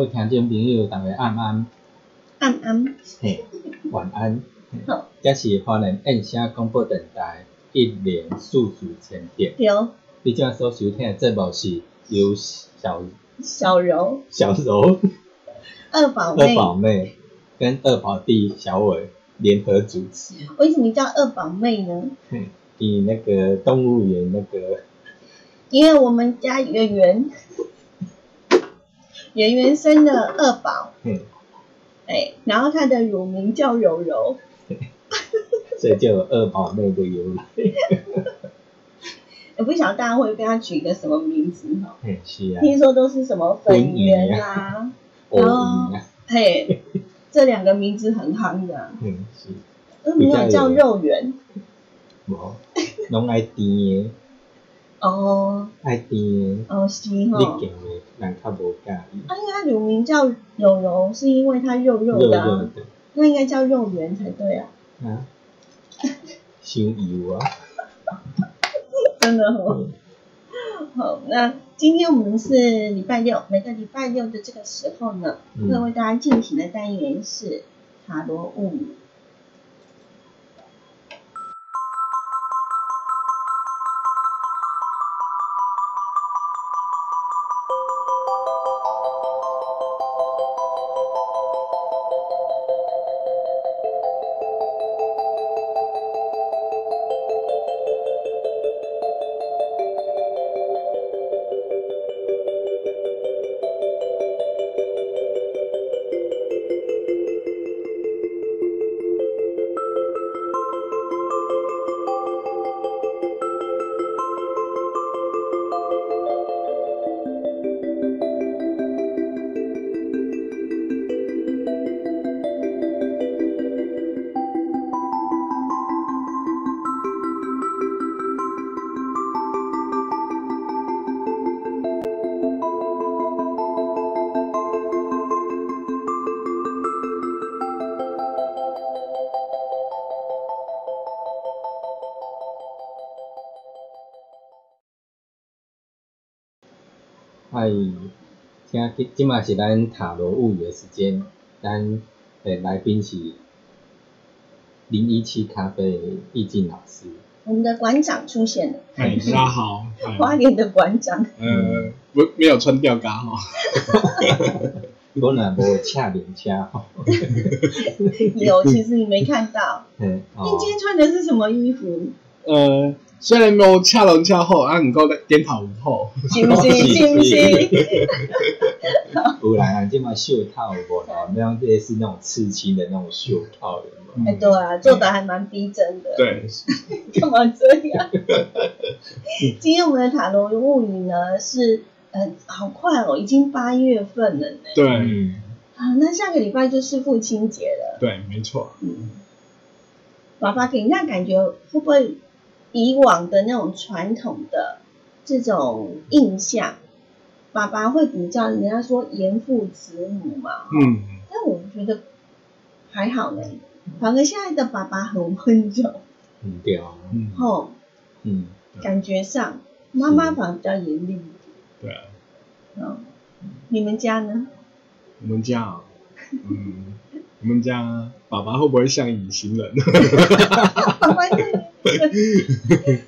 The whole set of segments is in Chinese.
位听众朋友，大家晚安，晚安，嘿，晚安。嘿好，这是华人燕声广播电台一年数数千点。有，你今仔所收听的节目是由小小柔，小柔、二 二宝妹，宝妹。跟二宝弟小伟联合主持。为什么叫二宝妹呢？嘿，以那个动物园那个因为我们家圆圆，圆圆生的二宝，嗯，哎，然后他的乳名叫柔柔，所以就有二宝妹的由来。也不晓得大家会给他取一个什么名字哈？嘿，是啊，听说都是什么粉圆啦，偶然后啊，嘿，这两个名字很夯的，嗯是，都，没有叫肉圆。无，拢爱甜的，哦，爱甜的。哦是你哈。见的人较无介意，啊，因为它乳名叫柔柔，是因为它肉肉的、啊，热的那应该叫肉圆才对啊，啊，伤油啊，真的哦。好，那今天我们是礼拜六，每个礼拜六的这个时候呢，嗯。会为大家进行的单元是塔罗物语。现在即嘛是咱塔罗物语的时间，咱的来宾是零一七咖啡的易静老师，我们的馆长出现了，嗨，大家好。哎花莲的馆长，呃，不，没有穿吊嘎哈。我若无恰连恰吼，有，其实你没看到。嗯，你哦今，天穿的是什么衣服？呃，虽然没有恰龙恰后，啊，你够点头无后，是不 是？是不是？有啦，啊，即嘛袖套有无啦？那样类似那种刺青的那种袖套有没有？哎，对啊，做的还蛮逼真的。对，干嘛这样？今天我们的塔罗物语呢是，呃，好快哦，已经八月份了呢。对，嗯，啊，那下个礼拜就是父亲节了。对，没错，嗯，爸爸给人家感觉会不会以往的那种传统的这种印象，爸爸会比较人家说严父慈母嘛，嗯，但我觉得还好呢，反而现在的爸爸很温柔，嗯对啊，嗯，吼，嗯，感觉上妈妈反而比较严厉。一点。对啊，嗯，你们家呢？我们家啊，嗯，我们家爸爸会不会像隐形人？爸爸像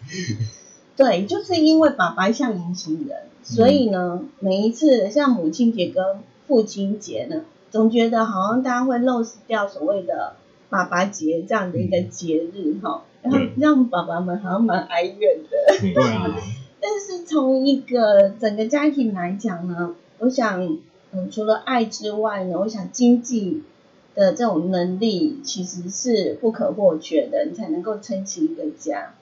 对，就是因为爸爸像隐形人，所以呢，每一次像母亲节跟父亲节呢，总觉得好像大家会 lose 掉所谓的爸爸节这样的一个节日哈，然后让爸爸们好像蛮哀怨的。嗯对啊，但是从一个整个家庭来讲呢，我想，嗯，除了爱之外呢，我想经济的这种能力其实是不可或缺的，你才能够撑起一个家。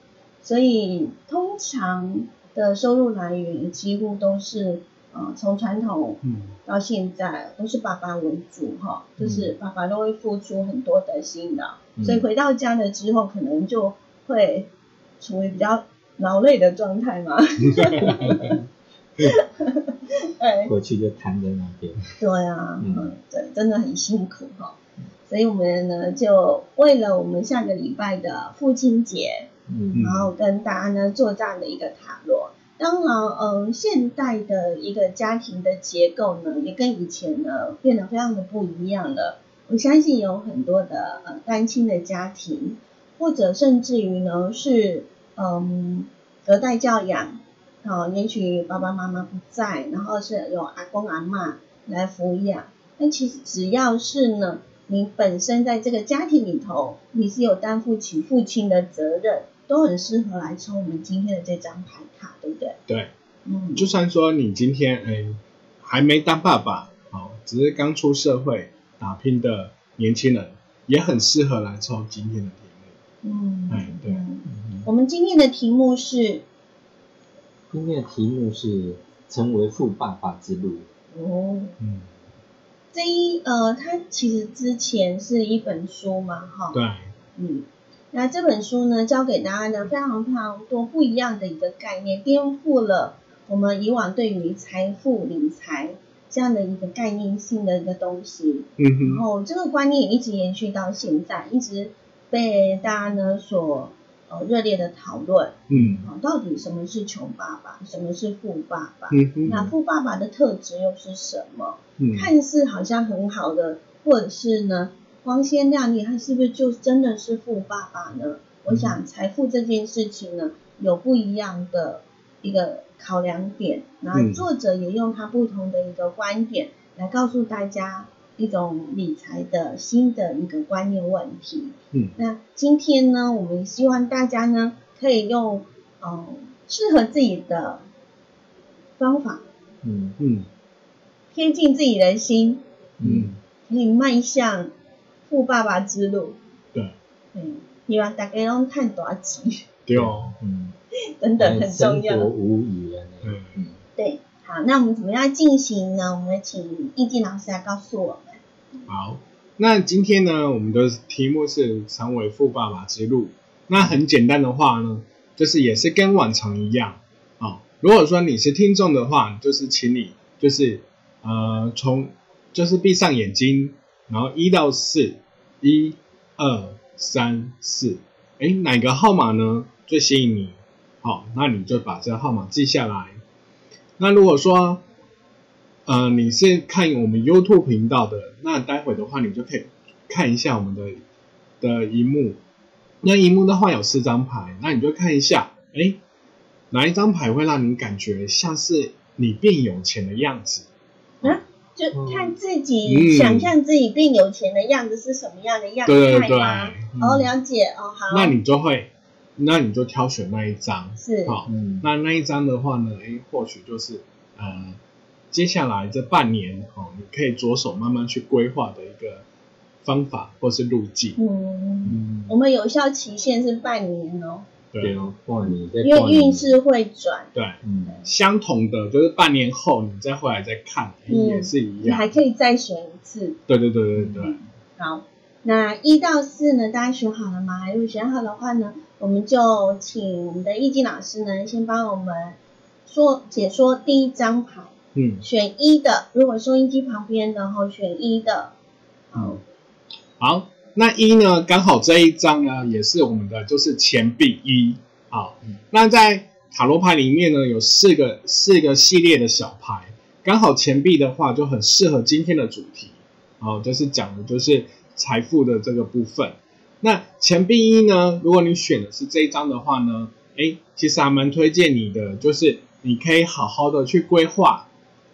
所以通常的收入来源几乎都是，呃，从传统嗯，到现在都是爸爸为主哈，就是爸爸都会付出很多的辛劳，嗯。所以回到家了之后，可能就会处于比较劳累的状态嘛。哎，过去就瘫在那边，对啊，嗯。嗯，对，真的很辛苦哈。所以我们呢，就为了我们下个礼拜的父亲节，嗯然后跟大家呢做这样的一个塔罗。当然，嗯，现代的一个家庭的结构呢，也跟以前呢变得非常的不一样了。我相信有很多的呃单亲的家庭，或者甚至于呢是嗯隔代教养，哦，也许爸爸妈妈不在，然后是有阿公阿嬷来抚养。但其实只要是呢，你本身在这个家庭里头，你是有担负起父亲的责任，都很适合来抽我们今天的这张牌卡，对不对？对，嗯，就算说你今天哎还没当爸爸，哦，只是刚出社会打拼的年轻人，也很适合来抽今天的题目。嗯，哎对。我们今天的题目是？今天的题目是成为富爸爸之路，哦，嗯，这一呃，它其实之前是一本书嘛，哈，对，嗯，那这本书呢，教给大家呢非常非常多不一样的一个概念，颠覆了我们以往对于财富理财这样的一个概念性的一个东西。嗯然，后这个观念一直延续到现在，一直被大家呢所呃热烈的讨论。嗯啊，到底什么是穷爸爸，什么是富爸爸？那富爸爸的特质又是什么？嗯看似好像很好的，或者是呢光鲜亮丽，他是不是就真的是富爸爸呢？我想财富这件事情呢，有不一样的一个考量点，然后嗯作者也用他不同的一个观点来告诉大家一种理财的新的一个观念问题。嗯那今天呢，我们希望大家呢可以用嗯适合自己的方法，嗯嗯贴近自己的心，嗯，可以迈向富爸爸之路。对，嗯，希望大家拢看大钱，对哦，嗯，等等很重要。无语了，嗯嗯，对，好，那我们怎么样进行呢？我们请易静老师来告诉我们。好，那今天呢，我们的题目是成为富爸爸之路。那很简单的话呢，就是也是跟往常一样啊、哦。如果说你是听众的话，就是请你就是呃从就是闭上眼睛，然后一到四，一、二、三、四，哎，哪个号码呢最吸引你？好，那你就把这个号码记下来。那如果说呃，你是看我们 YouTube 频道的，那待会的话，你就可以看一下我们的的荧幕。那荧幕的话有四张牌，那你就看一下，哎，哪一张牌会让你感觉像是你变有钱的样子？就看自嗯己想象自己变有钱的样子是什么样的样对对？哦，了解哦，好。那你就会那你就挑选那一张。是，好，嗯，那那一张的话呢，诶，或许就是呃，接下来这半年哦，你可以着手慢慢去规划的一个方法或是路径。嗯，嗯，我们有效期限是半年哦，对。对哦，过年在因为运势会转，对，嗯，相同的就是半年后你再回来再看，嗯。也是一样。你还。可以再选一次。对对对对对，好，那一到四呢，大家选好了吗？如果选好的话呢，我们就请我们的易经老师呢，先帮我们说解说第一张牌，嗯，选一的，如果收音机旁边的话，选一的，好，好，那一呢，刚好这一张呢，也是我们的就是钱币一。好嗯，那在塔罗牌里面呢，有四个四个系列的小牌，刚好钱币的话就很适合今天的主题。好，就是讲的就是财富的这个部分。那钱币一呢，如果你选的是这一张的话呢，诶，其实还蛮推荐你的，就是你可以好好的去规划，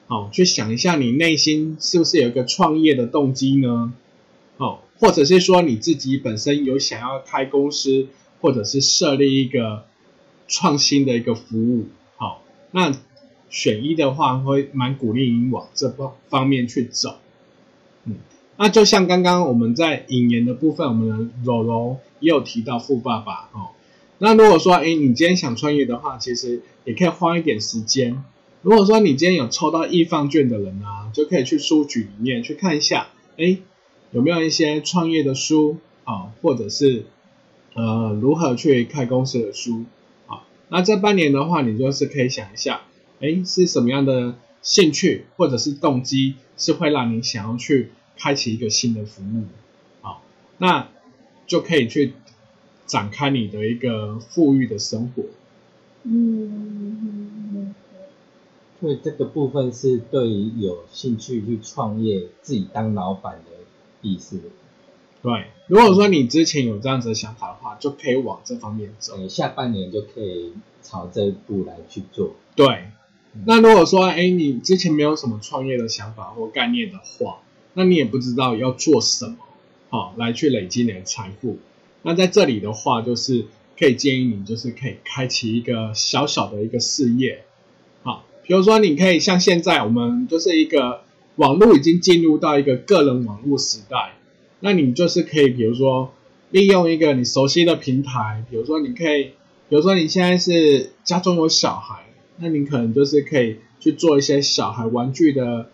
好，去想一下你内心是不是有一个创业的动机呢？哦，或者是说你自己本身有想要开公司，或者是设立一个创新的一个服务，好，那选一的话会蛮鼓励你往这方方面去走。嗯，那就像刚刚我们在引言的部分，我们的柔柔也有提到富爸爸哦。那如果说，哎，你今天想创业的话，其实也可以花一点时间。如果说你今天有抽到易放券的人啊，就可以去书局里面去看一下，哎，有没有一些创业的书啊，或者是呃如何去开公司的书啊。那这半年的话，你就是可以想一下，哎，是什么样的兴趣或者是动机，是会让你想要去开启一个新的服务，好，那就可以去展开你的一个富裕的生活。嗯，所以这个部分是对于有兴趣去创业、自己当老板的意思。对，如果说你之前有这样子的想法的话，就可以往这方面走。呃，下半年就可以朝这一步来去做。对，那如果说，哎，你之前没有什么创业的想法或概念的话，那你也不知道要做什么，好、来去累积你的财富。那在这里的话，就是可以建议你，就是可以开启一个小小的一个事业，好，比如说你可以像现在我们就是一个网络已经进入到一个个人网络时代，那你就是可以，比如说利用一个你熟悉的平台，比如说你可以，比如说你现在是家中有小孩，那你可能就是可以去做一些小孩玩具的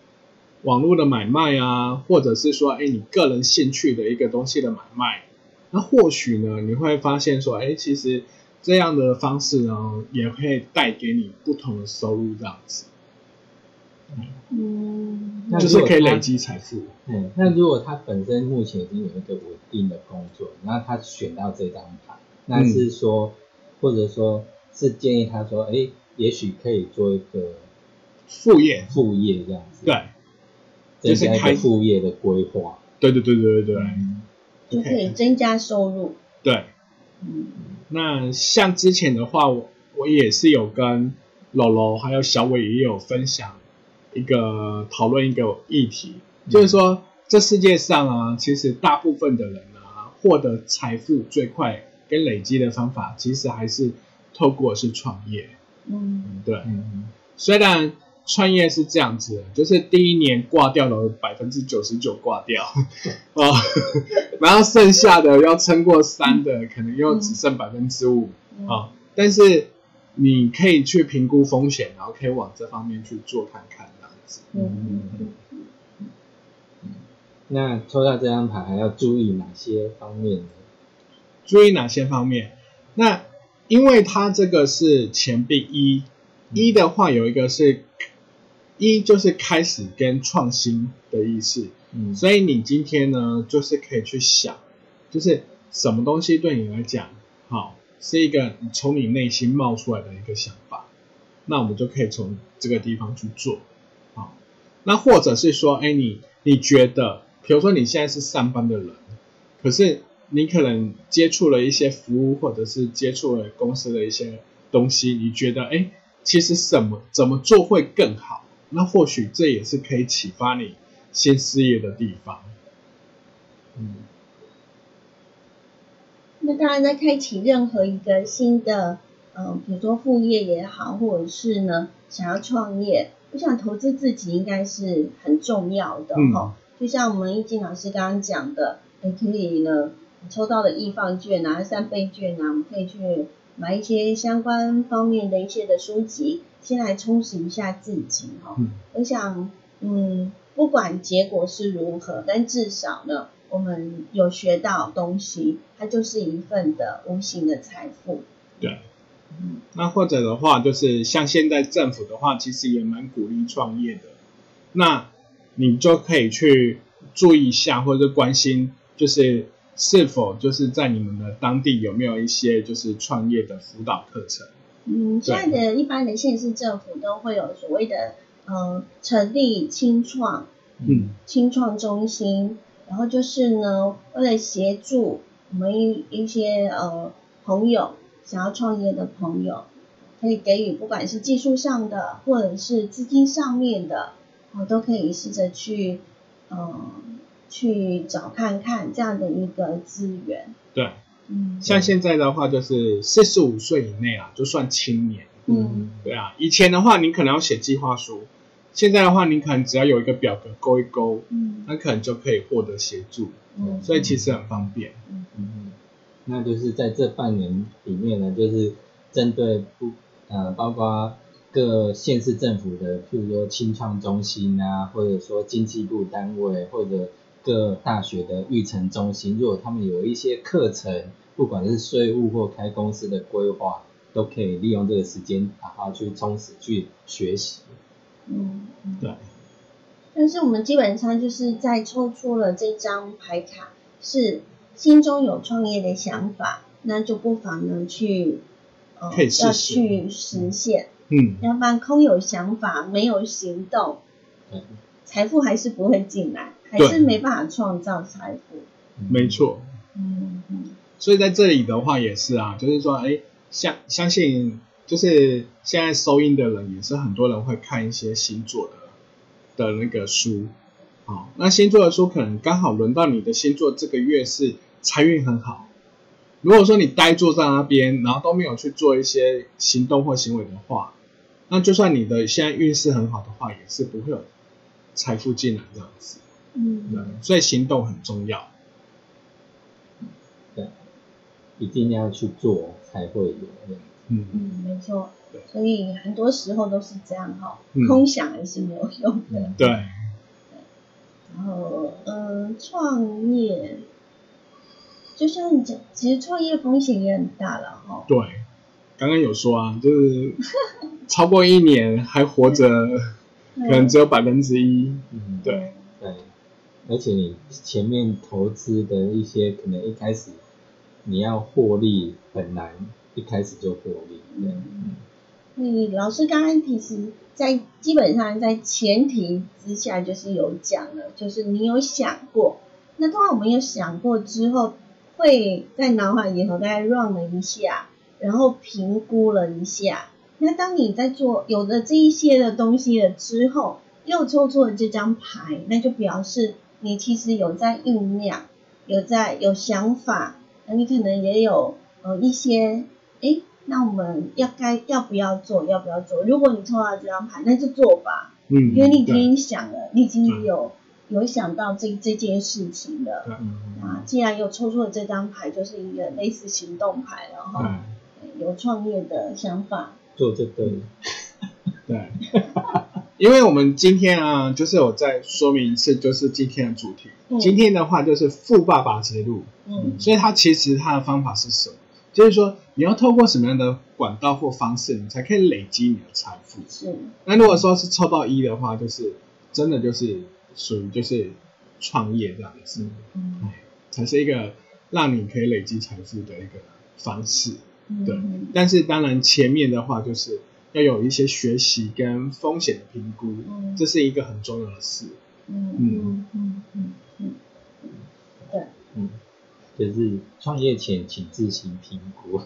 网络的买卖啊，或者是说，哎，你个人兴趣的一个东西的买卖。那或许呢，你会发现说，哎，其实这样的方式呢，也会带给你不同的收入，这样子，嗯，那就是可以累积财富。嗯，那如果他本身目前已经有一个稳定的工作，那他选到这张牌，那是说，或者说是建议他说，哎，也许可以做一个副业，副业这样子，对，增加一就是开个副业的规划。对。对对对对对、嗯就可以增加收入。对。嗯那像之前的话，我我也是有跟楼楼还有小伟也有分享一个讨论一个议题，就是说这世界上啊，其实大部分的人啊，获得财富最快跟累积的方法，其实还是透过是创业。嗯。对，嗯。虽然创业是这样子的，就是第一年挂掉了百分之九十九挂掉，哦，然后剩下的要撑过三的，可能又只剩百分之五嗯啊。但是你可以去评估风险，然后可以往这方面去做看看，这样子。嗯嗯那抽到这张牌还要注意哪些方面呢？注意哪些方面？那因为它这个是钱币一，一的话有一个是一就是开始跟创新的意思，嗯，所以你今天呢，就是可以去想，就是什么东西对你来讲，好是一个从你内心冒出来的一个想法，那我们就可以从这个地方去做，好，那或者是说，哎，你你觉得，比如说你现在是上班的人，可是你可能接触了一些服务，或者是接触了公司的一些东西，你觉得，哎，其实什么怎么做会更好？那或许这也是可以启发你先事业的地方。嗯那当然，在开启任何一个新的，呃，比如说副业也好，或者是呢想要创业，我想投资自己应该是很重要的嗯哈、就像我们易经老师刚刚讲的，也可以呢抽到的易放券啊、三倍券啊，我们可以去买一些相关方面的一些的书籍，先来充实一下自己哈、嗯我想，嗯，不管结果是如何，但至少呢，我们有学到东西，它就是一份的无形的财富。对。嗯那或者的话，就是像现在政府的话，其实也蛮鼓励创业的。那你就可以去注意一下，或者是关心，就是是否就是在你们的当地有没有一些就是创业的辅导课程。嗯，现在的一般的县市政府都会有所谓的呃成立清创嗯清创中心，然后就是呢，为了协助我们一一些呃朋友想要创业的朋友，可以给予不管是技术上的或者是资金上面的，我、都可以试着去呃去找看看这样的一个资源。对，嗯。像现在的话，就是四十五岁以内啊，就算青年。嗯。对啊，以前的话你可能要写计划书，现在的话你可能只要有一个表格勾一勾，嗯。那可能就可以获得协助，嗯，所以其实很方便。嗯，那就是在这半年里面呢，就是针对不呃，包括各县市政府的，譬如说清创中心啊，或者说经济部单位，或者各大学的育成中心，如果他们有一些课程，不管是税务或开公司的规划，都可以利用这个时间好好去充实去学习。嗯嗯。对，但是我们基本上就是在抽出了这张牌卡，是心中有创业的想法，那就不妨呢去呃可以试试。要去实现，嗯，要不然空有想法没有行动，对，财富还是不会进来，还是没办法创造财富。没错。嗯嗯所以在这里的话也是啊，就是说，哎，相相信就是现在收音的人也是很多人会看一些星座的的那个书，好，那星座的书可能刚好轮到你的星座这个月是财运很好。如果说你呆坐在那边，然后都没有去做一些行动或行为的话，那就算你的现在运势很好的话，也是不会有财富进来这样子。对嗯，所以行动很重要。对，一定要去做才会有。嗯，嗯，没错对。所以很多时候都是这样空想也是没有用的。嗯对，然后，嗯，创业，就像你讲，其实创业风险也很大了哈。对，刚刚有说啊，就是 超过一年还活着，可能只有百分之一。嗯，对，而且你前面投资的一些，可能一开始你要获利很难，一开始就获利。对，嗯，老师刚刚其实，在基本上在前提之下，就是有讲了，就是你有想过，那通常我们有想过之后，会在脑海里头大概 run 了一下，然后评估了一下。那当你在做有了这一些的东西了之后，又抽出了这张牌，那就表示你其实有在酝酿，有在有想法，那你可能也有呃一些，诶，那我们要该要不要做，要不要做？如果你抽到这张牌，那就做吧，嗯，因为你已经想了，你已经有有想到这这件事情了。对嗯，啊，既然有抽出了这张牌，就是一个类似行动牌了哈，对有创业的想法。做就对了。对，因为我们今天啊，就是我再说明一次，就是今天的主题。嗯今天的话就是富爸爸之路，嗯所以他其实他的方法是什么？就是说你要透过什么样的管道或方式，你才可以累积你的财富。是，那如果说是抽到一的话，就是真的就是属于就是创业这样子，嗯哎，才是一个让你可以累积财富的一个方式。对嗯但是当然前面的话就是要有一些学习跟风险的评估，嗯。这是一个很重要的事。嗯嗯。嗯嗯嗯，对，嗯，就是创业前请自行评估。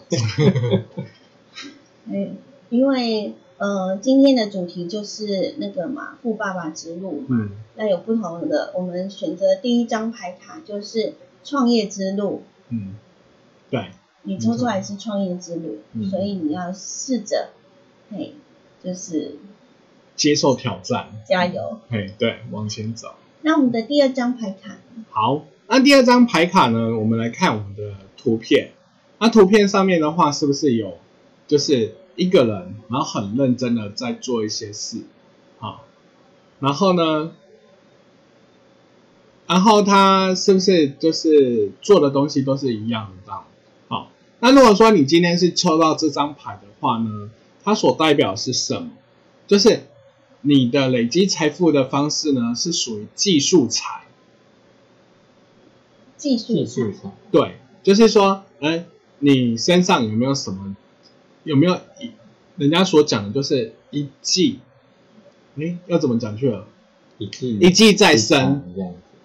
嗯，因为呃，今天的主题就是那个嘛，富爸爸之路嘛，嗯。那有不同的，我们选择第一张牌卡就是创业之路，嗯对，你抽出来是创业之路，嗯。所以你要试着，嘿，就是接受挑战，加油。嘿，对，往前走。那我们的第二张牌卡，好，那第二张牌卡呢，我们来看我们的图片。那图片上面的话，是不是有就是一个人，然后很认真的在做一些事，好，然后呢，然后他是不是就是做的东西都是一样的？好，那如果说你今天是抽到这张牌的话呢，它所代表是什么？就是你的累积财富的方式呢，是属于技术财。技术技术，对，就是说，哎，你身上有没有什么，有没有一人家所讲的，就是一技，哎，要怎么讲去了？一技一技在身，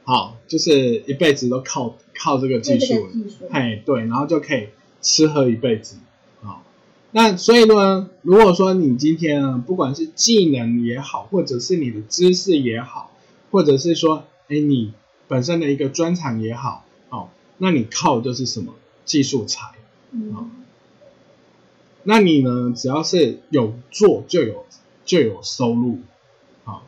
好，就是一辈子都靠靠这个技术个，技术，嘿，对，然后就可以吃喝一辈子，好。那所以呢，如果说你今天呢，不管是技能也好，或者是你的知识也好，或者是说，哎，你本身的一个专长也好，好，那你靠的就是什么？技术财。嗯，那你呢，只要是有做就有就有收入，好，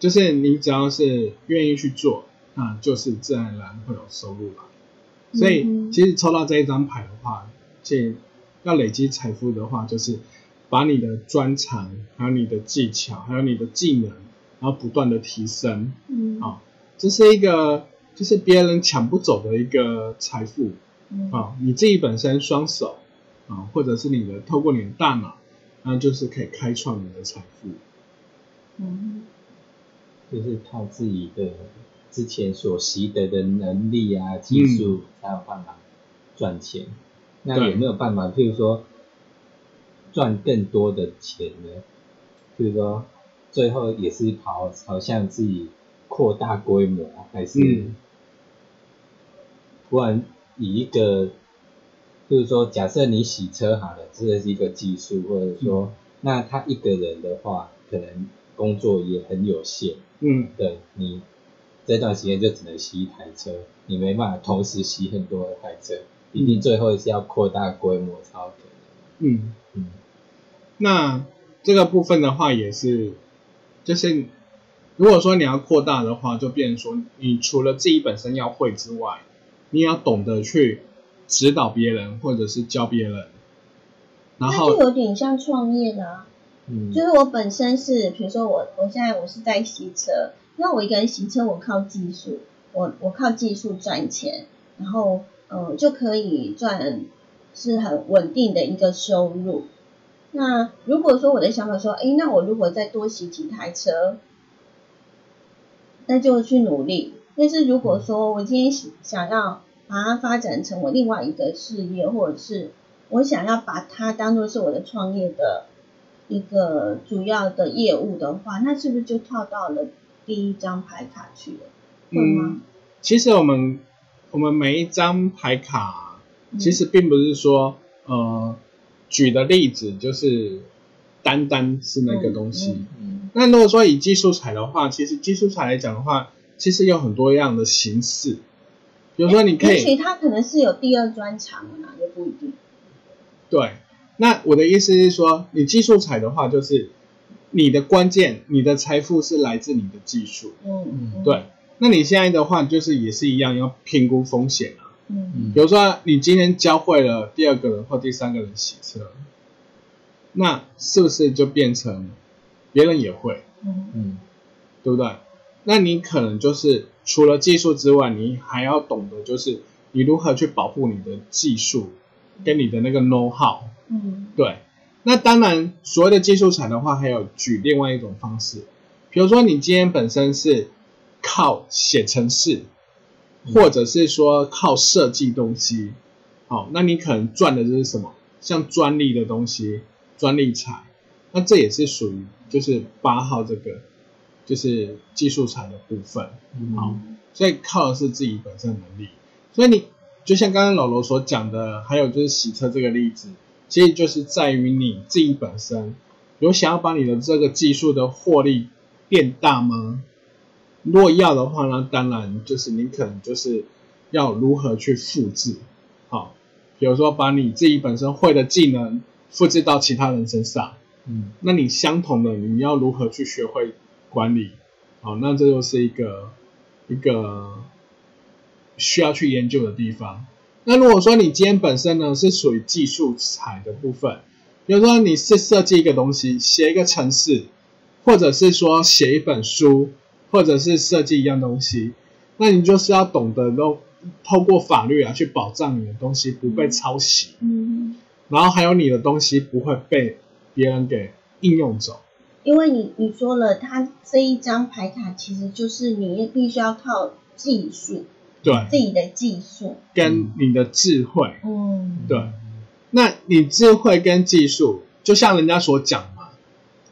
就是你只要是愿意去做，那就是自然而然会有收入了。所以嗯其实抽到这一张牌的话，这要累积财富的话，就是把你的专长、还有你的技巧、还有你的技能，然后不断的提升，嗯，啊，这是一个就是别人抢不走的一个财富。嗯，啊，你自己本身双手啊，或者是你的透过你的大脑，那就是可以开创你的财富。嗯，就是靠自己的之前所习得的能力啊、技术，才有办法赚钱。那有没有办法，譬如说赚更多的钱呢？譬如说最后也是跑朝向自己扩大规模，还是嗯突然以一个，就是说假设你洗车好了，这是一个技术，或者说、那他一个人的话，可能工作也很有限。嗯，对你这段时间就只能洗一台车，你没办法同时洗很多台车，一定最后是要扩大规模才有可能。嗯，嗯，那这个部分的话也是，就是如果说你要扩大的话，就变成说，你除了自己本身要会之外，你也要懂得去指导别人或者是教别人，然那后就有点像创业的啊。嗯就是我本身是，比如说我我现在我是在洗车，因为我一个人洗车，我靠技术，我我靠技术赚钱，然后呃就可以赚是很稳定的一个收入。那如果说我的想法说，诶，那我如果再多洗几台车，那就去努力。但是如果说我今天想要把它发展成我另外一个事业，或者是我想要把它当做是我的创业的一个主要的业务的话，那是不是就套到了第一张牌卡去了？会吗嗯？，其实我们我们每一张牌卡，嗯其实并不是说呃举的例子就是单单是那个东西。那如果说以技术彩的话，其实技术彩来讲的话，其实有很多样的形式，比如说你可也许以他可能是有第二专长啊，也不一定。对。那我的意思是说，你技术彩的话，就是你的关键，你的财富是来自你的技术。嗯，嗯对，，那你现在的话，就是也是一样要评估风险啊。嗯嗯比如说，你今天教会了第二个人或第三个人洗车，那是不是就变成别人也会？嗯嗯对不对？那你可能就是除了技术之外，你还要懂得就是你如何去保护你的技术跟你的那个 know how。嗯对，那当然所谓的技术产的话，还有举另外一种方式，比如说你今天本身是靠写程式，或者是说靠设计东西，好、那你可能赚的就是什么，像专利的东西，专利财，那这也是属于就是八号这个就是技术产的部分。嗯好所以靠的是自己本身的能力。所以你就像刚刚老罗所讲的，还有就是洗车这个例子，其实就是在于你自己本身有想要把你的这个技术的获利变大吗？如果要的话呢，当然就是你可能就是要如何去复制。好，比如说把你自己本身会的技能复制到其他人身上，嗯那你相同的你要如何去学会管理？好，那这就是一个一个需要去研究的地方。那如果说你今天本身呢是属于技术材的部分，比如说你是设计一个东西，写一个程式，或者是说写一本书，或者是设计一样东西，那你就是要懂得都透过法律啊去保障你的东西不被抄袭，嗯，然后还有你的东西不会被别人给应用走。因为你你说了，它这一张牌卡其实就是你必须要靠技术，对，自己的技术，跟你的智慧，嗯，对，那你智慧跟技术，就像人家所讲嘛，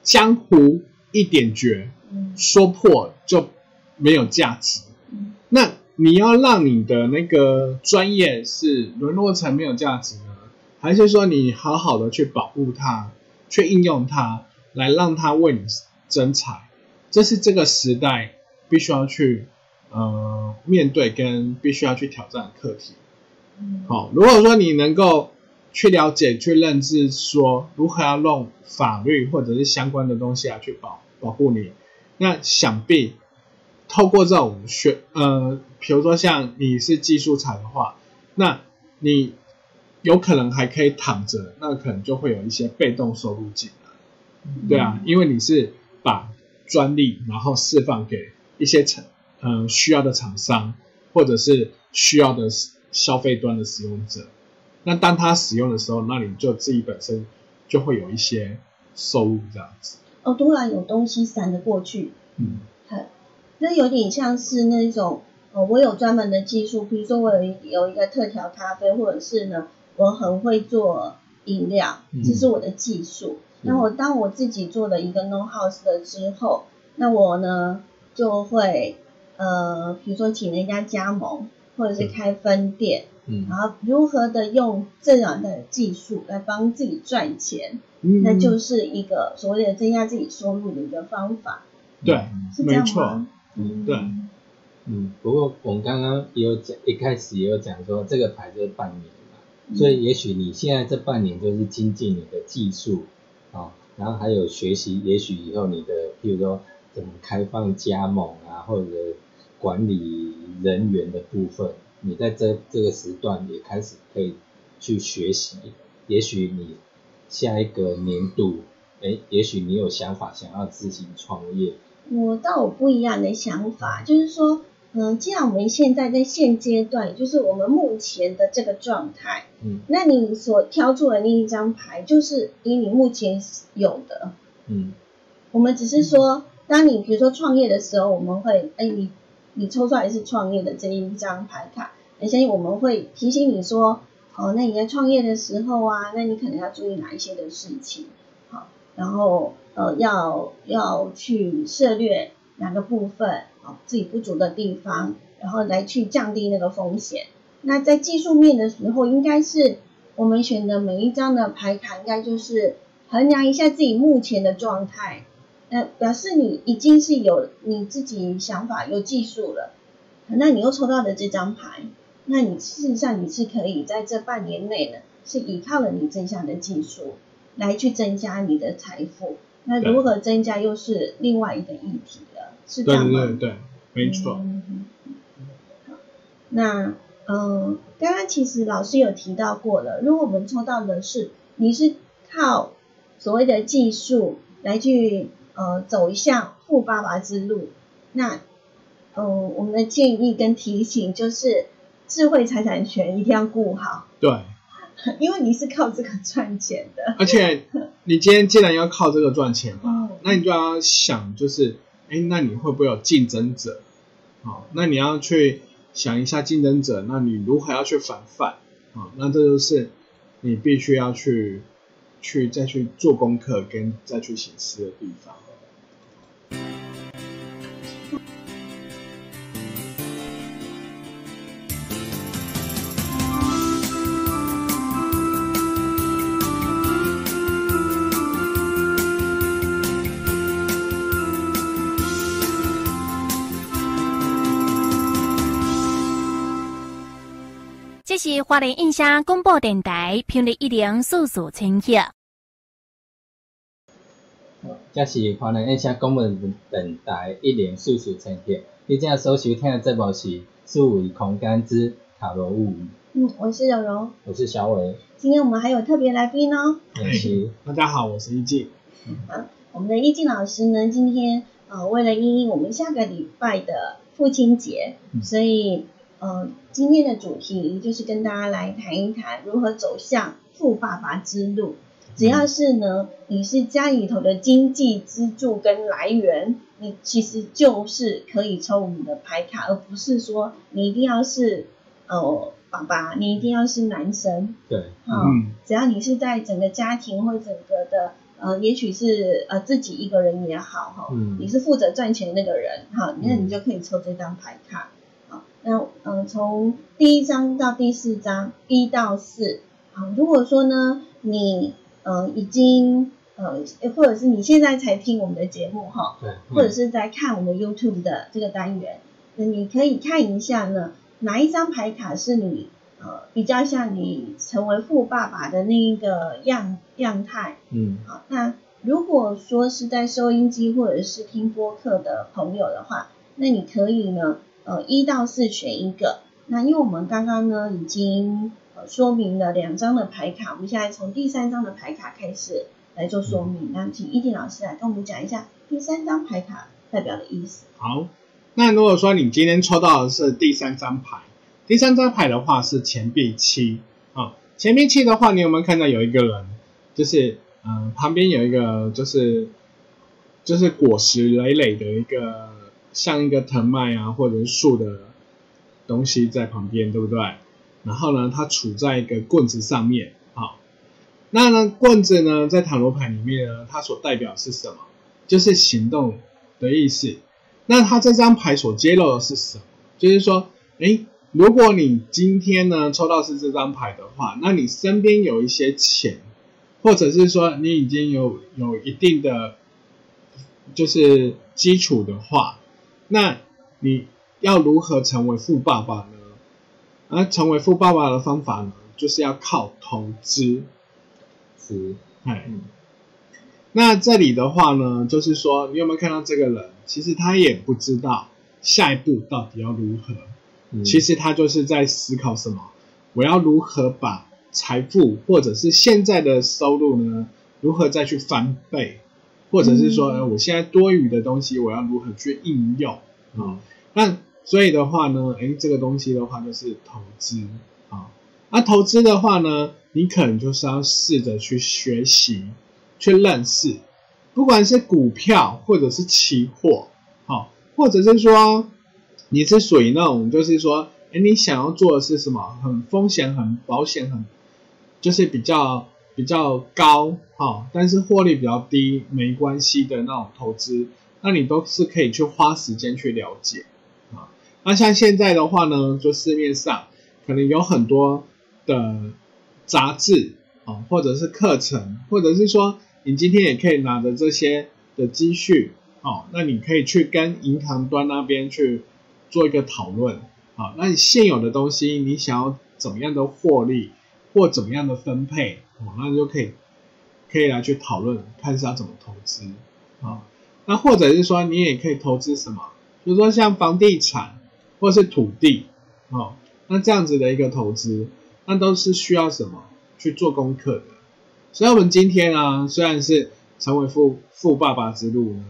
江湖一点绝，嗯说破就没有价值。嗯那你要让你的那个专业是沦落成没有价值呢，还是说你好好的去保护它，去应用它，来让它为你增财？这是这个时代必须要去呃面对跟必须要去挑战的课题。嗯，好，如果说你能够去了解、去认知，说如何要用法律或者是相关的东西来去保保护你，那想必透过这种学，呃，比如说像你是技术材的话，那你有可能还可以躺着，那可能就会有一些被动收入进来，对啊，因为你是把专利然后释放给一些厂，嗯、需要的厂商或者是需要的消费端的使用者。那当他使用的时候，那你就自己本身就会有一些收入这样子。哦，突然有东西闪了过去，嗯，那有点像是那种，呃，我有专门的技术，比如说我有一有一个特调咖啡，或者是呢，我很会做饮料，嗯。这是我的技术。那我当我自己做了一个 no house 的之后，那我呢就会，呃，比如说请人家加盟，或者是开分店，嗯然后如何的用这样的技术来帮自己赚钱，嗯。那就是一个所谓的增加自己收入的一个方法，对，是这样没错。吗？嗯，对。嗯，不过我们刚刚也有讲，一开始也有讲说这个牌就是半年嘛，嗯。所以也许你现在这半年就是精进你的技术啊、然后还有学习，也许以后你的譬如说怎么开放加盟啊，或者管理人员的部分，你在这这个时段也开始可以去学习，也许你下一个年度，哎，也许你有想法想要自行创业，我倒有不一样的想法，就是说，嗯、既然我们现在在现阶段，就是我们目前的这个状态，嗯。那你所挑出的另一张牌，就是以你目前有的。嗯。我们只是说，当你比如说创业的时候，我们会，哎，你你抽出来是创业的这一张牌卡，那相信我们会提醒你说，哦，那你在创业的时候啊，那你可能要注意哪一些的事情，好，然后呃，要要去涉略哪个部分，好，自己不足的地方，然后来去降低那个风险。那在技术面的时候，应该是我们选的每一张的牌卡，应该就是衡量一下自己目前的状态，呃，表示你已经是有你自己想法、有技术了。那你又抽到的这张牌，那你事实上你是可以在这半年内呢，是依靠了你这项的技术来去增加你的财富。那如何增加又是另外一个议题了，是这对样吗？对对对，没错。那嗯，刚刚其实老师有提到过了，如果我们抽到的是你是靠所谓的技术来去呃走一下富爸爸之路，那嗯，我们的建议跟提醒就是智慧财产权一定要顾好，对，因为你是靠这个赚钱的。而且你今天既然要靠这个赚钱嘛，嗯那你就要想，就是，哎，那你会不会有竞争者？好，那你要去想一下竞争者，那你如何要去防范？啊，那这就是你必须要去去再去做功课跟再去行思的地方。这是华联印象广播电台频率一零四四千赫。这是华联印象广播电台一零四四千赫。你正所收听的节目是数维空间之塔罗物语。嗯，我是柔柔，我是小伟。今天我们还有特别来宾哦。是，大家好，我是易静。好，我们的易静老师呢，今天呃，为了应应我们下个礼拜的父亲节，所以呃，今天的主题就是跟大家来谈一谈如何走向富爸爸之路。只要是呢，你是家里头的经济支柱跟来源，你其实就是可以抽我们的牌卡，而不是说你一定要是呃。爸爸，你一定要是男生，对，嗯，只要你是在整个家庭或整个的呃，也许是呃自己一个人也好哈，你是负责赚钱那个人，哈，那你就可以抽这张牌卡，好，那嗯，从第一章到第四章，一到四，好，如果说呢，你呃已经呃，或者是你现在才听我们的节目哈，对，或者是在看我们 YouTube 的这个单元，那你可以看一下呢。哪一张牌卡是你呃比较像你成为富爸爸的那一个样样态？嗯，好，那如果说是在收音机或者是听播客的朋友的话，那你可以呢呃一到四选一个。那因为我们刚刚呢已经呃说明了两张的牌卡，我们现在从第三张的牌卡开始来做说明。那请易静老师来跟我们讲一下第三张牌卡代表的意思。好。那如果说你今天抽到的是第三张牌，第三张牌的话是钱币七啊，钱币七的话，你有没有看到有一个人，就是嗯旁边有一个就是就是果实累累的一个像一个藤蔓啊或者树的东西在旁边，对不对？然后呢，它处在一个棍子上面好，那呢棍子呢在塔罗牌里面呢，它所代表是什么？就是行动的意思。那他这张牌所揭露的是什么？就是说，哎，如果你今天呢抽到是这张牌的话，那你身边有一些钱，或者是说你已经有有一定的就是基础的话，那你要如何成为富爸爸呢？而成为富爸爸的方法呢，就是要靠投资。是，哎。那这里的话呢，就是说，你有没有看到这个人？其实他也不知道下一步到底要如何。其实他就是在思考什么？我要如何把财富或者是现在的收入呢？如何再去翻倍？或者是说，呃，我现在多余的东西，我要如何去应用啊？那所以的话呢，哎，这个东西的话就是投资啊。那投资的话呢，你可能就是要试着去学习。去认识，不管是股票或者是期货，好，或者是说你是属于那种，就是说，哎，你想要做的是什么？很风险、很保险、很就是比较比较高，哈，但是获利比较低，没关系的那种投资，那你都是可以去花时间去了解啊。那像现在的话呢，就市面上可能有很多的杂志啊，或者是课程，或者是说。你今天也可以拿着这些的积蓄，哦，那你可以去跟银行端那边去做一个讨论，啊，那你现有的东西你想要怎么样的获利或怎么样的分配，哦，那就可以可以来去讨论，看是要怎么投资，啊，那或者是说你也可以投资什么，比如说像房地产或是土地，哦，那这样子的一个投资，那都是需要什么去做功课的。所以，我们今天啊，虽然是成为富富爸爸之路呢，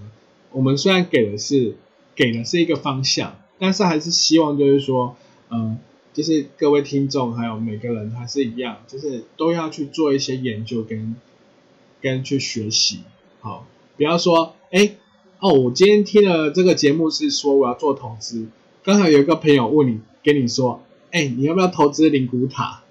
我们虽然给的是给的是一个方向，但是还是希望就是说，嗯，就是各位听众还有每个人还是一样，就是都要去做一些研究跟跟去学习，好，不要说，哎，哦，我今天听了这个节目是说我要做投资，刚好有一个朋友问你，跟你说，哎，你要不要投资灵骨塔？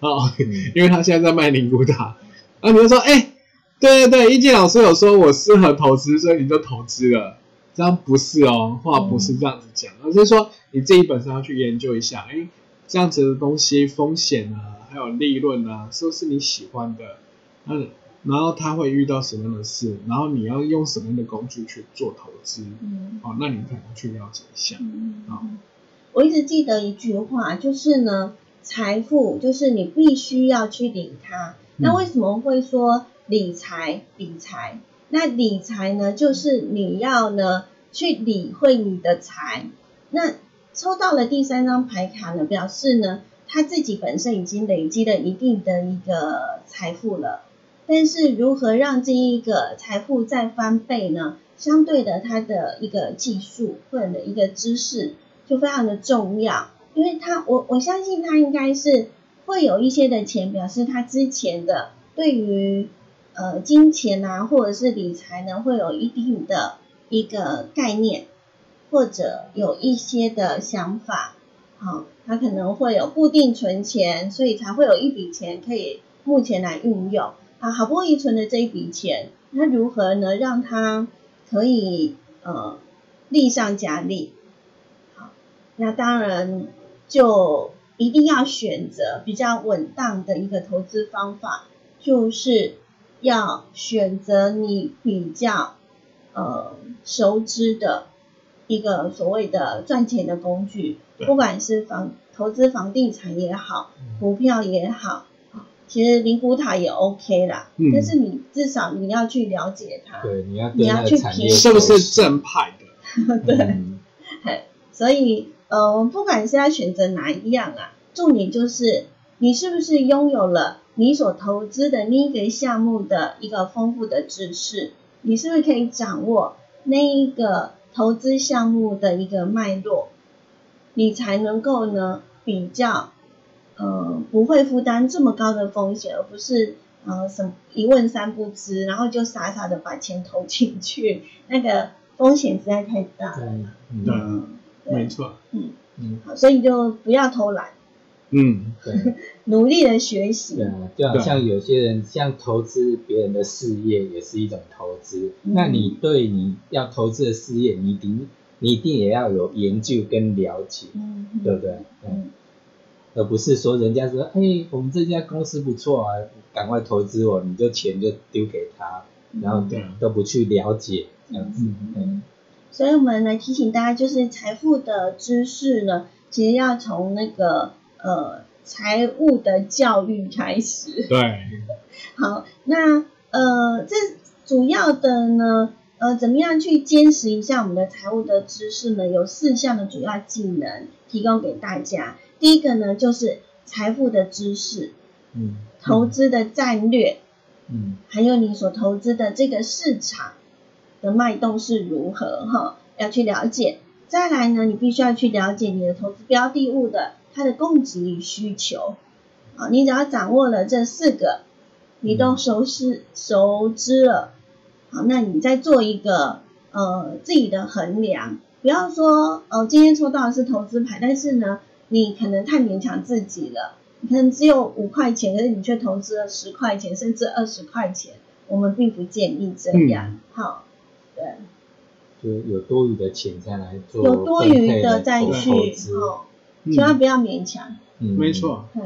哦，因为他现在在卖灵骨塔。啊，你就说，哎，对对对，一静老师有说我适合投资，所以你就投资了，这样不是哦，话不是这样子讲，而是说你自己本身要去研究一下，哎，这样子的东西风险啊，还有利润啊，是不是你喜欢的？嗯，然后他会遇到什么样的事，然后你要用什么样的工具去做投资？嗯，哦，那你可能去了解一下。啊，我一直记得一句话，就是呢。财富就是你必须要去理它。那嗯为什么会说理财？理财？那理财呢，就是你要呢去理会你的财。那抽到了第三张牌卡呢，表示呢他自己本身已经累积了一定的一个财富了。但是如何让这一个财富再翻倍呢？相对的，他的一个技术或者一个知识就非常的重要，因为他我我相信他应该是会有一些的钱，表示他之前的对于呃金钱啊或者是理财呢会有一定的一个概念，或者有一些的想法，好、他可能会有固定存钱，所以才会有一笔钱可以目前来运用。啊，好不容易存的这一笔钱，那如何呢让它可以呃利上加利？好，那当然就一定要选择比较稳当的一个投资方法，就是要选择你比较呃熟知的一个所谓的赚钱的工具，不管是房投资房地产也好，股票也好。其实灵骨塔也 OK 啦，嗯。但是你至少你要去了解它，对，你要你要去评产业是不是正派的？对，嗯。所以呃，不管是要选择哪一样啊，重点就是你是不是拥有了你所投资的那一个项目的一个丰富的知识，你是不是可以掌握那一个投资项目的一个脉络，你才能够呢比较呃不会负担这么高的风险，而不是呃什么一问三不知，然后就傻傻的把钱投进去，那个风险实在太大了。嗯对嗯没错，嗯好所以就不要偷懒，嗯，对 努力的学习。对。啊，就好像有些人像投资别人的事业也是一种投资，嗯。那你对你要投资的事业，你一定你一定也要有研究跟了解，嗯，对不对？嗯，嗯，而不是说人家说，哎，我们这家公司不错啊，赶快投资我，你就钱就丢给他，然后对都不去了解这样子，嗯。嗯。所以我们来提醒大家，就是财富的知识呢，其实要从那个呃财务的教育开始。对，好，那呃，这主要的呢，呃，怎么样去坚持一下我们的财务的知识呢？有四项的主要技能提供给大家。第一个呢，就是财富的知识，嗯投资的战略，嗯还有你所投资的这个市场的脉动是如何哈，要去了解。再来呢，你必须要去了解你的投资标的物的它的供给与需求。啊，你只要掌握了这四个，你都熟识熟知了，好，那你再做一个呃自己的衡量，不要说哦，今天抽到的是投资牌，但是呢，你可能太勉强自己了。你可能只有五块钱，可是你却投资了十块钱，甚至二十块钱，我们并不建议这样。好，对，就有多余的钱再来做有多余的投再去投资，哦，嗯千万不要勉强。嗯没，错。对，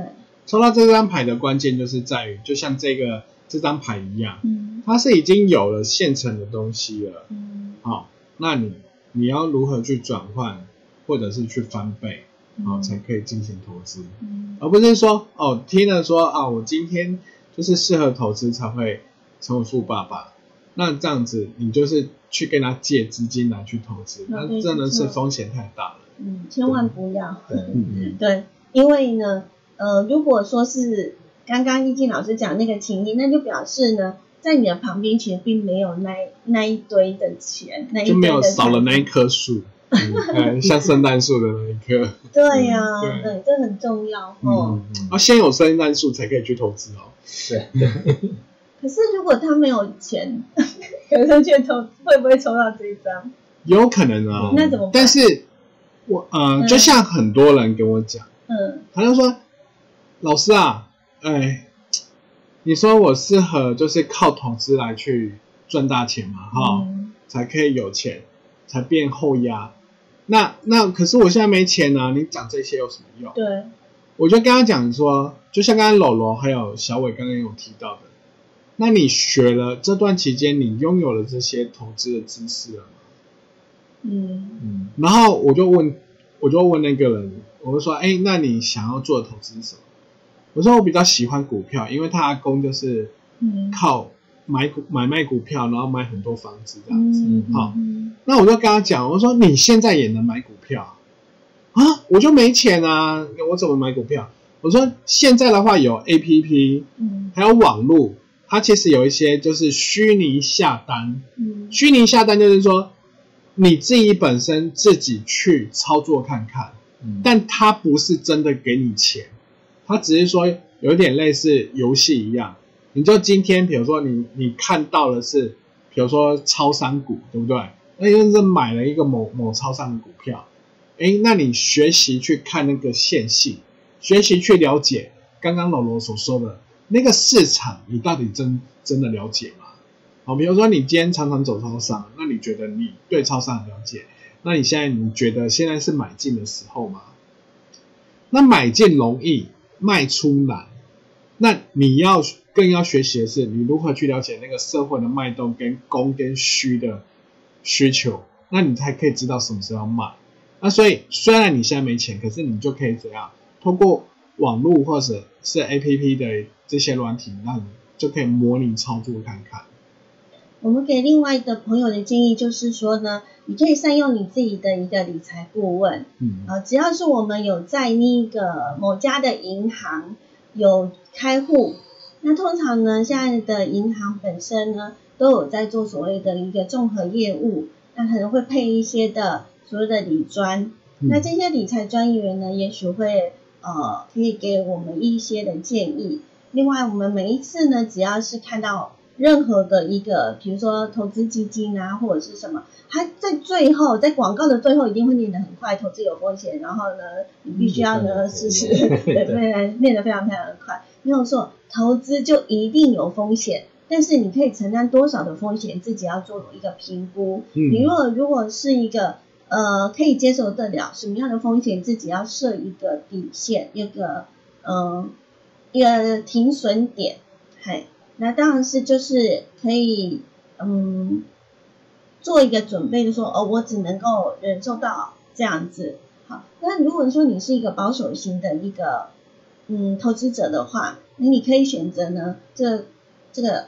抽到这张牌的关键就是在于，就像这个这张牌一样，嗯它是已经有了现成的东西了。嗯好、那你你要如何去转换，或者是去翻倍，好、才可以进行投资，嗯而不是说哦听了说啊，我今天就是适合投资才会成为富爸爸。那这样子，你就是去跟他借资金来去投资，那那真的是风险太大了。嗯，千万不要。对，嗯 对，因为呢，呃，如果说是刚刚易静老师讲那个情谊，那就表示呢，在你的旁边其实并没有那那一堆的钱，那一就没有少了那一棵树，嗯，像圣诞树的那一棵。对呀、对对，这很重要哦。啊，先有圣诞树才可以去投资哦。对对，可是如果他没有钱，有时候却抽，会不会抽到这一张？有可能啊，那怎么办？但是我呃，嗯就像很多人跟我讲，嗯他就说，老师啊，哎，你说我适合就是靠投资来去赚大钱嘛，哈、嗯才可以有钱，才变后压。那那可是我现在没钱啊，你讲这些有什么用？对，我就跟他讲说，就像刚刚柔柔还有小伟刚刚有提到的，那你学了这段期间，你拥有了这些投资的知识了吗？嗯嗯然后我就问，我就问那个人，我我就说，哎，那你想要做的投资是什么？我说我比较喜欢股票，因为他阿公就是嗯靠买股买卖股票，然后买很多房子这样子。嗯好嗯那我就跟他讲，我说你现在也能买股票啊？我就没钱啊，我怎么买股票？我说现在的话有 A P P，嗯还有网络，它其实有一些就是虚拟下单。嗯虚拟下单就是说你自己本身自己去操作看看，嗯但他不是真的给你钱，他只是说有点类似游戏一样。你就今天比如说你你看到的是，比如说超商股，对不对？那就是买了一个某某超商的股票，哎，那你学习去看那个线性，学习去了解刚刚老罗所说的那个市场，你到底真真的了解吗？好，比如说你今天常常走超商，那你觉得你对超商很了解？那你现在你觉得现在是买进的时候吗？那买进容易，卖出难。那你要更要学习的是，你如何去了解那个社会的脉动跟供跟需的需求，那你才可以知道什么时候要卖。那所以虽然你现在没钱，可是你就可以怎样，通过网络或者是 A P P 的这些软体，那你就可以模拟操作看看。我们给另外一个朋友的建议就是说呢，你可以善用你自己的一个理财顾问，嗯。啊，只要是我们有在那个某家的银行有开户，那通常呢，现在的银行本身呢都有在做所谓的一个综合业务，那可能会配一些的所谓的理专，嗯。那这些理财专业员呢，也许会呃可以给我们一些的建议。另外，我们每一次呢，只要是看到任何的一个，比如说投资基金啊，或者是什么，它在最后，在广告的最后一定会念得很快，投资有风险，然后呢，你必须要呢，嗯是是，对对对，念得非常非常的快，没有错，投资就一定有风险。但是你可以承担多少的风险，自己要做一个评估。嗯你如果如果是一个呃可以接受得了什么样的风险，自己要设一个底线，一个呃一个停损点，嘿，那当然是就是可以嗯做一个准备，就说哦，我只能够忍受到这样子。好，那如果说你是一个保守型的一个嗯投资者的话，那你可以选择呢这这个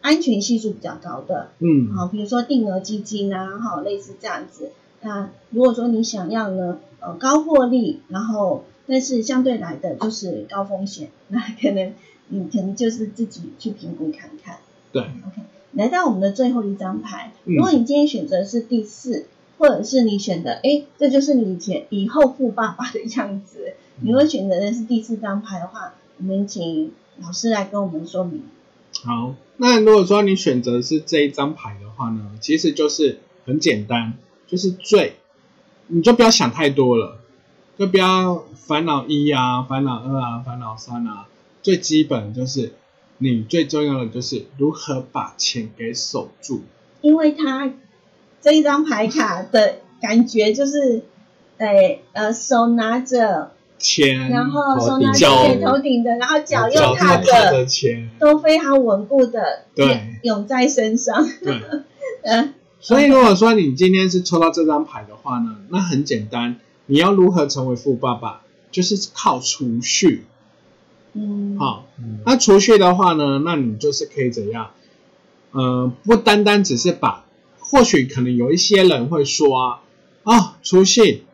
安全系数比较高的，嗯好，比如说定额基金啊，哈，类似这样子。那如果说你想要呢，呃，高获利，然后但是相对来的就是高风险，那可能你可能就是自己去评估看看。对，OK，来到我们的最后一张牌，嗯如果你今天选择是第四，或者是你选的，哎，这就是你以前以后富爸爸的样子，你会选择的是第四张牌的话，我们请老师来跟我们说明。好，那如果说你选择是这一张牌的话呢，其实就是很简单，就是最，你就不要想太多了，就不要烦恼一啊、烦恼二啊、烦恼三啊，最基本就是你最重要的就是如何把钱给守住。因为他这一张牌卡的感觉就是，哎呃，手拿着，钱，然后手拿着脚头顶的，然后脚又踏着，着钱，都非常稳固的对涌在身上。对。嗯，所以如果说你今天是抽到这张牌的话呢，那很简单，你要如何成为富爸爸，就是靠储蓄。嗯，好、那储蓄的话呢，那你就是可以怎样？呃，不单单只是把，或许可能有一些人会说啊，哦，储蓄，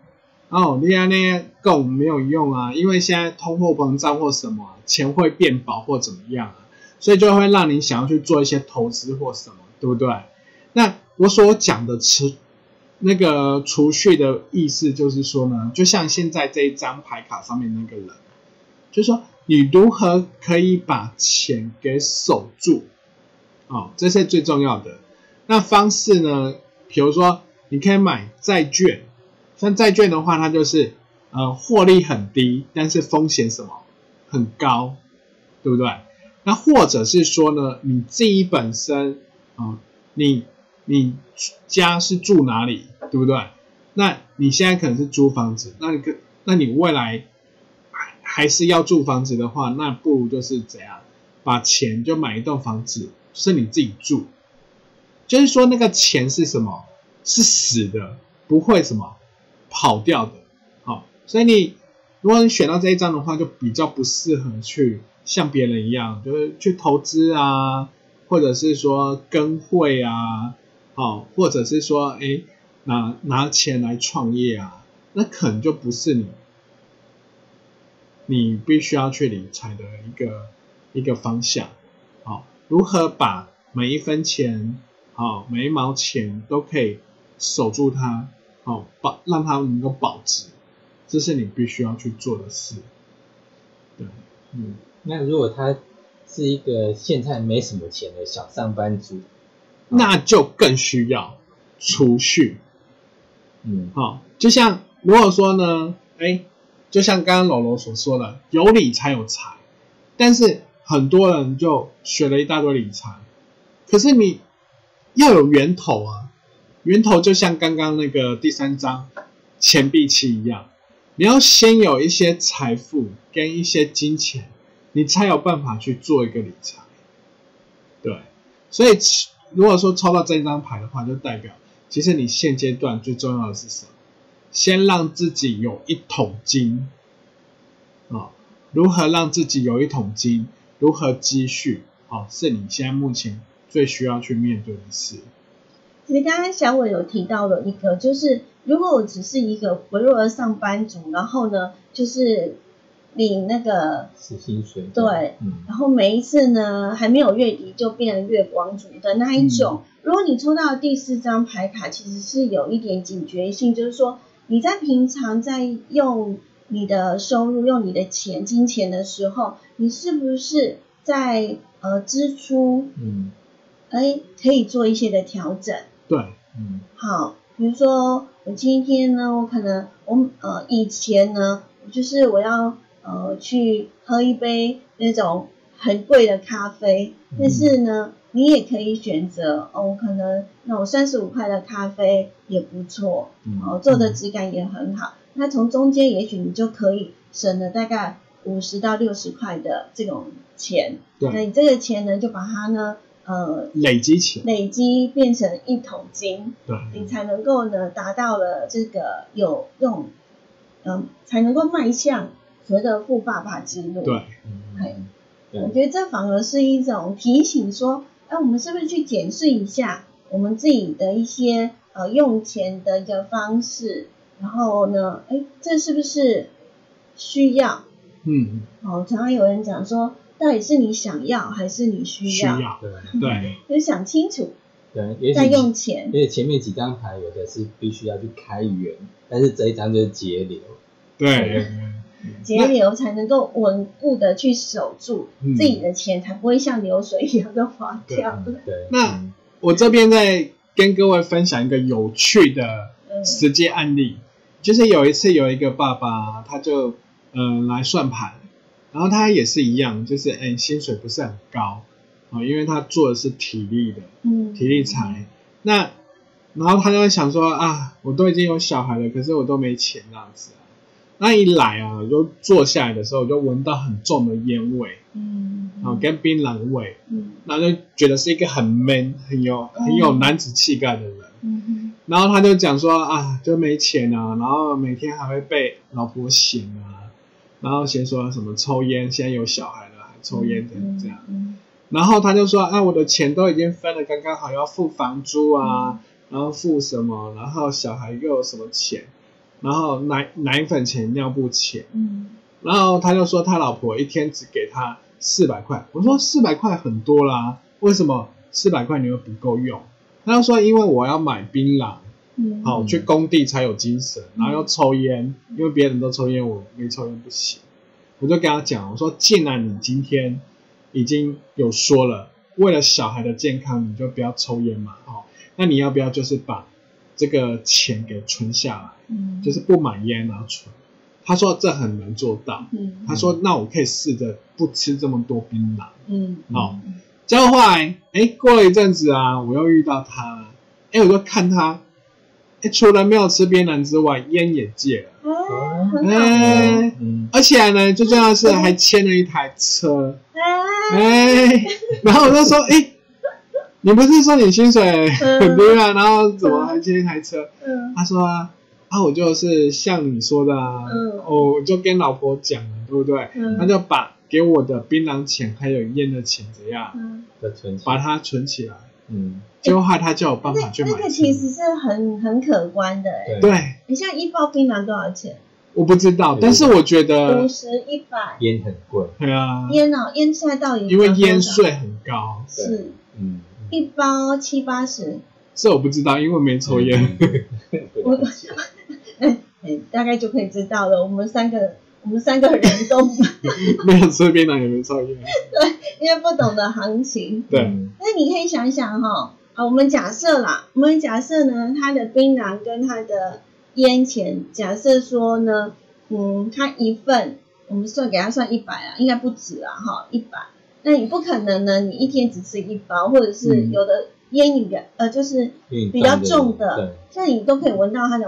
哦，你安那够没有用啊，因为现在通货膨胀或什么、钱会变薄或怎么样啊，所以就会让你想要去做一些投资或什么，对不对？那我所讲的储那个储蓄的意思就是说呢，就像现在这一张牌卡上面那个人，就说你如何可以把钱给守住，哦，这是最重要的。那方式呢，比如说你可以买债券，像债券的话，它就是呃获利很低，但是风险什么很高，对不对？那或者是说呢，你自己本身啊、你你家是住哪里，对不对？那你现在可能是租房子，那你可那你未来还是要住房子的话，那不如就是怎样，把钱就买一栋房子，是你自己住。就是说那个钱是什么？是死的，不会什么跑掉的。好、所以你如果你选到这一张的话，就比较不适合去像别人一样，就是去投资啊，或者是说跟会啊，哦，或者是说哎拿拿钱来创业啊，那可能就不是你你必须要去理财的一个一个方向。好、如何把每一分钱，好、每一毛钱都可以守住它，好、保让它能够保值，这是你必须要去做的事。对，嗯，那如果他是一个现在没什么钱的小上班族，那就更需要储蓄。嗯好、就像如果说呢，哎，就像刚刚老罗所说的，有理才有财，但是很多人就学了一大堆理财，可是你要有源头啊，源头就像刚刚那个第三章钱币期一样，你要先有一些财富跟一些金钱，你才有办法去做一个理财。对，所以如果说抽到这张牌的话，就代表其实你现阶段最重要的是什么？先让自己有一桶金啊、如何让自己有一桶金？如何积蓄？啊、是你现在目前最需要去面对的事。其实刚刚小伟有提到了一个，就是如果我只是一个微弱的上班族，然后呢，就是领那个，死薪水。对，嗯然后每一次呢还没有月底就变成月光族的那一种。如果你抽到第四张牌卡，其实是有一点警觉性，就是说你在平常在用你的收入、用你的钱、金钱的时候，你是不是在呃支出，嗯。哎，可以做一些的调整。对，嗯。好，比如说我今天呢，我可能我呃以前呢，就是我要呃去喝一杯那种很贵的咖啡，但是呢，你也可以选择哦，可能那种三十五块的咖啡也不错，嗯哦，做的质感也很好。那从中间也许你就可以省了大概五十到六十块的这种钱，那，你这个钱呢，就把它呢呃累积起来，累积变成一桶金。对，你才能够呢达到了这个有用，嗯，才能够迈向所谓的富爸爸之路。对，嗯哎对我觉得这反而是一种提醒，说，哎，我们是不是去检视一下我们自己的一些呃用钱的一个方式，然后呢，哎，这是不是需要？嗯，哦，常常有人讲说，到底是你想要还是你需要？需要，对对，就想清楚对，也再许用钱。因为前面几张牌有的是必须要去开源，但是这一张就是节流。对，节流才能够稳固的去守住嗯。自己的钱，才不会像流水一样的花掉。嗯对，那嗯。我这边再跟各位分享一个有趣的嗯。实际案例，就是有一次有一个爸爸，他就嗯、呃来算盘，然后他也是一样，就是哎薪水不是很高啊、因为他做的是体力的嗯，体力财，那然后他就会想说啊，我都已经有小孩了，可是我都没钱这样子啊。那一来啊，就坐下来的时候，我就闻到很重的烟味，嗯，啊，跟槟榔味，嗯。然后就觉得是一个很 man、很有很有男子气概的人。嗯然后他就讲说啊，就没钱啊，然后每天还会被老婆嫌啊，然后嫌说什么抽烟，现在有小孩了还抽烟这样这样。嗯。然后他就说啊，我的钱都已经分了，刚刚好要付房租啊，然后付什么，然后小孩又有什么钱，然后奶奶粉钱、尿布钱，嗯。然后他就说他老婆一天只给他四百块，我说四百块很多啦，为什么四百块你会不够用？他就说因为我要买槟榔，嗯，好、去工地才有精神，然后要抽烟，因为别人都抽烟，我没抽烟不行。我就跟他讲，我说既然你今天已经有说了，为了小孩的健康，你就不要抽烟嘛，哦，那你要不要就是把这个钱给存下来，嗯。就是不买烟然后存？他说这很难做到，嗯。他说那我可以试着不吃这么多槟榔。嗯。好结果后来，哎，过了一阵子啊，我又遇到他。了，哎，我就看他，哎，除了没有吃槟榔之外，烟也戒了，嗯，很好。哎，嗯。而且呢，最重要的是还牵了一台车，哎，哎，然后我就说，哎，你不是说你薪水很低吗？然后怎么还借一台车？嗯。他说啊，啊，我就是像你说的啊，嗯。哦，我就跟老婆讲了，对不对？嗯。他就把给我的槟榔钱还有烟的钱怎样，嗯，的存，把它存起来，嗯，结果害他就有办法去那买车。个其实是很很可观的哎。对，对，你像一包槟榔多少钱？我不知道，但是我觉得五，十、一百。烟很贵，对啊，烟哦，烟现在到底因为烟税很高，是。嗯，一包七八十，这我不知道，因为没抽烟。不了解哎，大概就可以知道了。我们三个，我们三个人都 没有吃槟榔，也没抽烟。对因为不懂得行情。对，嗯那你可以想想哈、啊，我们假设啦，我们假设呢，他的槟榔跟他的烟钱，假设说呢，嗯，他一份，我们算给他算一百啊，应该不止啊哈，一百。那你不可能呢，你一天只吃一包，或者是嗯有的烟瘾的，呃，就是比较重的，像你都可以闻到它的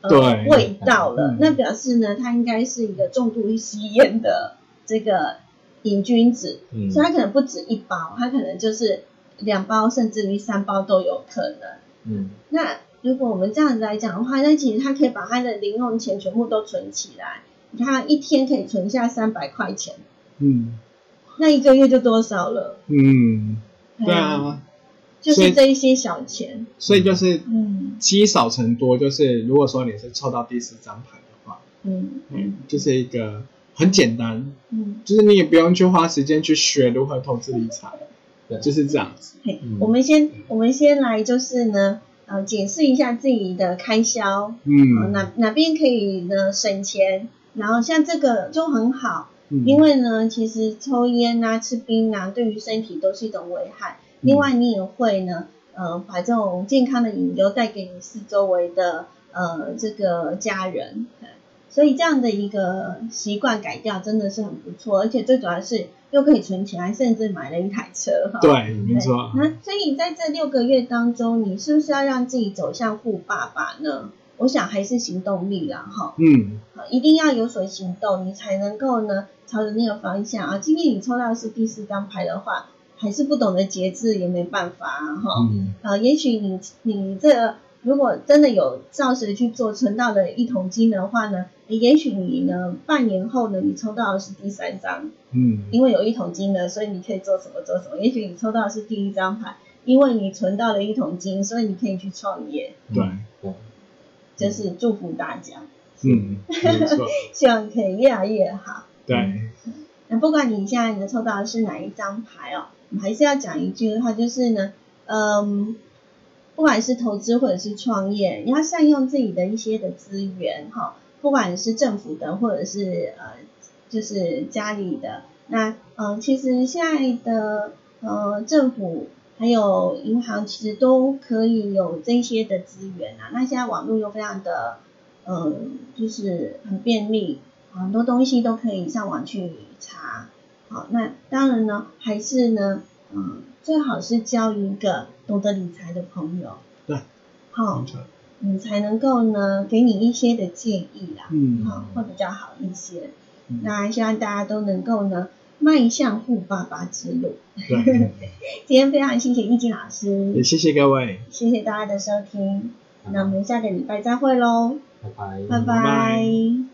呃味道了嗯，那表示呢，它应该是一个重度吸烟的这个瘾君子。嗯所以它可能不止一包，它可能就是两包，甚至于三包都有可能。嗯那如果我们这样子来讲的话，那其实他可以把他的零用钱全部都存起来，你看他一天可以存下三百块钱，嗯那一个月就多少了？嗯，对，啊，就是这一些小钱。所以就是嗯积少成多，就是如果说你是抽到第四张牌的话，嗯嗯，就是一个很简单，嗯。就是你也不用去花时间去学如何投资理财，对就是这样子。嘿嗯我们先我们先来就是呢，呃，解释一下自己的开销，呃嗯，哪哪边可以呢省钱，然后像这个就很好，嗯因为呢，其实抽烟啊、吃槟榔对于身体都是一种危害。另外，你也会呢，呃，把这种健康的引流带给你四周围的呃这个家人，所以这样的一个习惯改掉真的是很不错，而且最主要是又可以存起来，甚至买了一台车哈。对，没错，那所以在这六个月当中，你是不是要让自己走向富爸爸呢？我想还是行动力啦，哈。嗯，一定要有所行动，你才能够呢朝着那个方向啊。今天你抽到的是第四张牌的话，还是不懂得节制也没办法啊，哈。嗯啊，也许你你这个如果真的有照实去做，存到了一桶金的话呢，也许你呢半年后呢，你抽到的是第三张，嗯因为有一桶金了，所以你可以做什么做什么。也许你抽到的是第一张牌，因为你存到了一桶金，所以你可以去创业。对，对，就是祝福大家，嗯没错，希望可以越来越好。对，那不管你现在呢抽到的是哪一张牌哦，我们还是要讲一句的话，就是呢，嗯，不管是投资或者是创业，你要善用自己的一些的资源哈，不管是政府的或者是呃，就是家里的。那嗯、其实现在的呃政府还有银行其实都可以有这些的资源啊。那现在网络又非常的嗯，就是很便利，很多东西都可以上网去查。好，那当然呢，还是呢，嗯，最好是交一个懂得理财的朋友。对，好你才能够呢，给你一些的建议啦，嗯。好，会比较好一些。嗯。那希望大家都能够呢，迈向富爸爸之路。对，今天非常谢谢易静老师。也，谢谢各位，谢谢大家的收听，那我们下个礼拜再会喽，拜。拜，拜。拜拜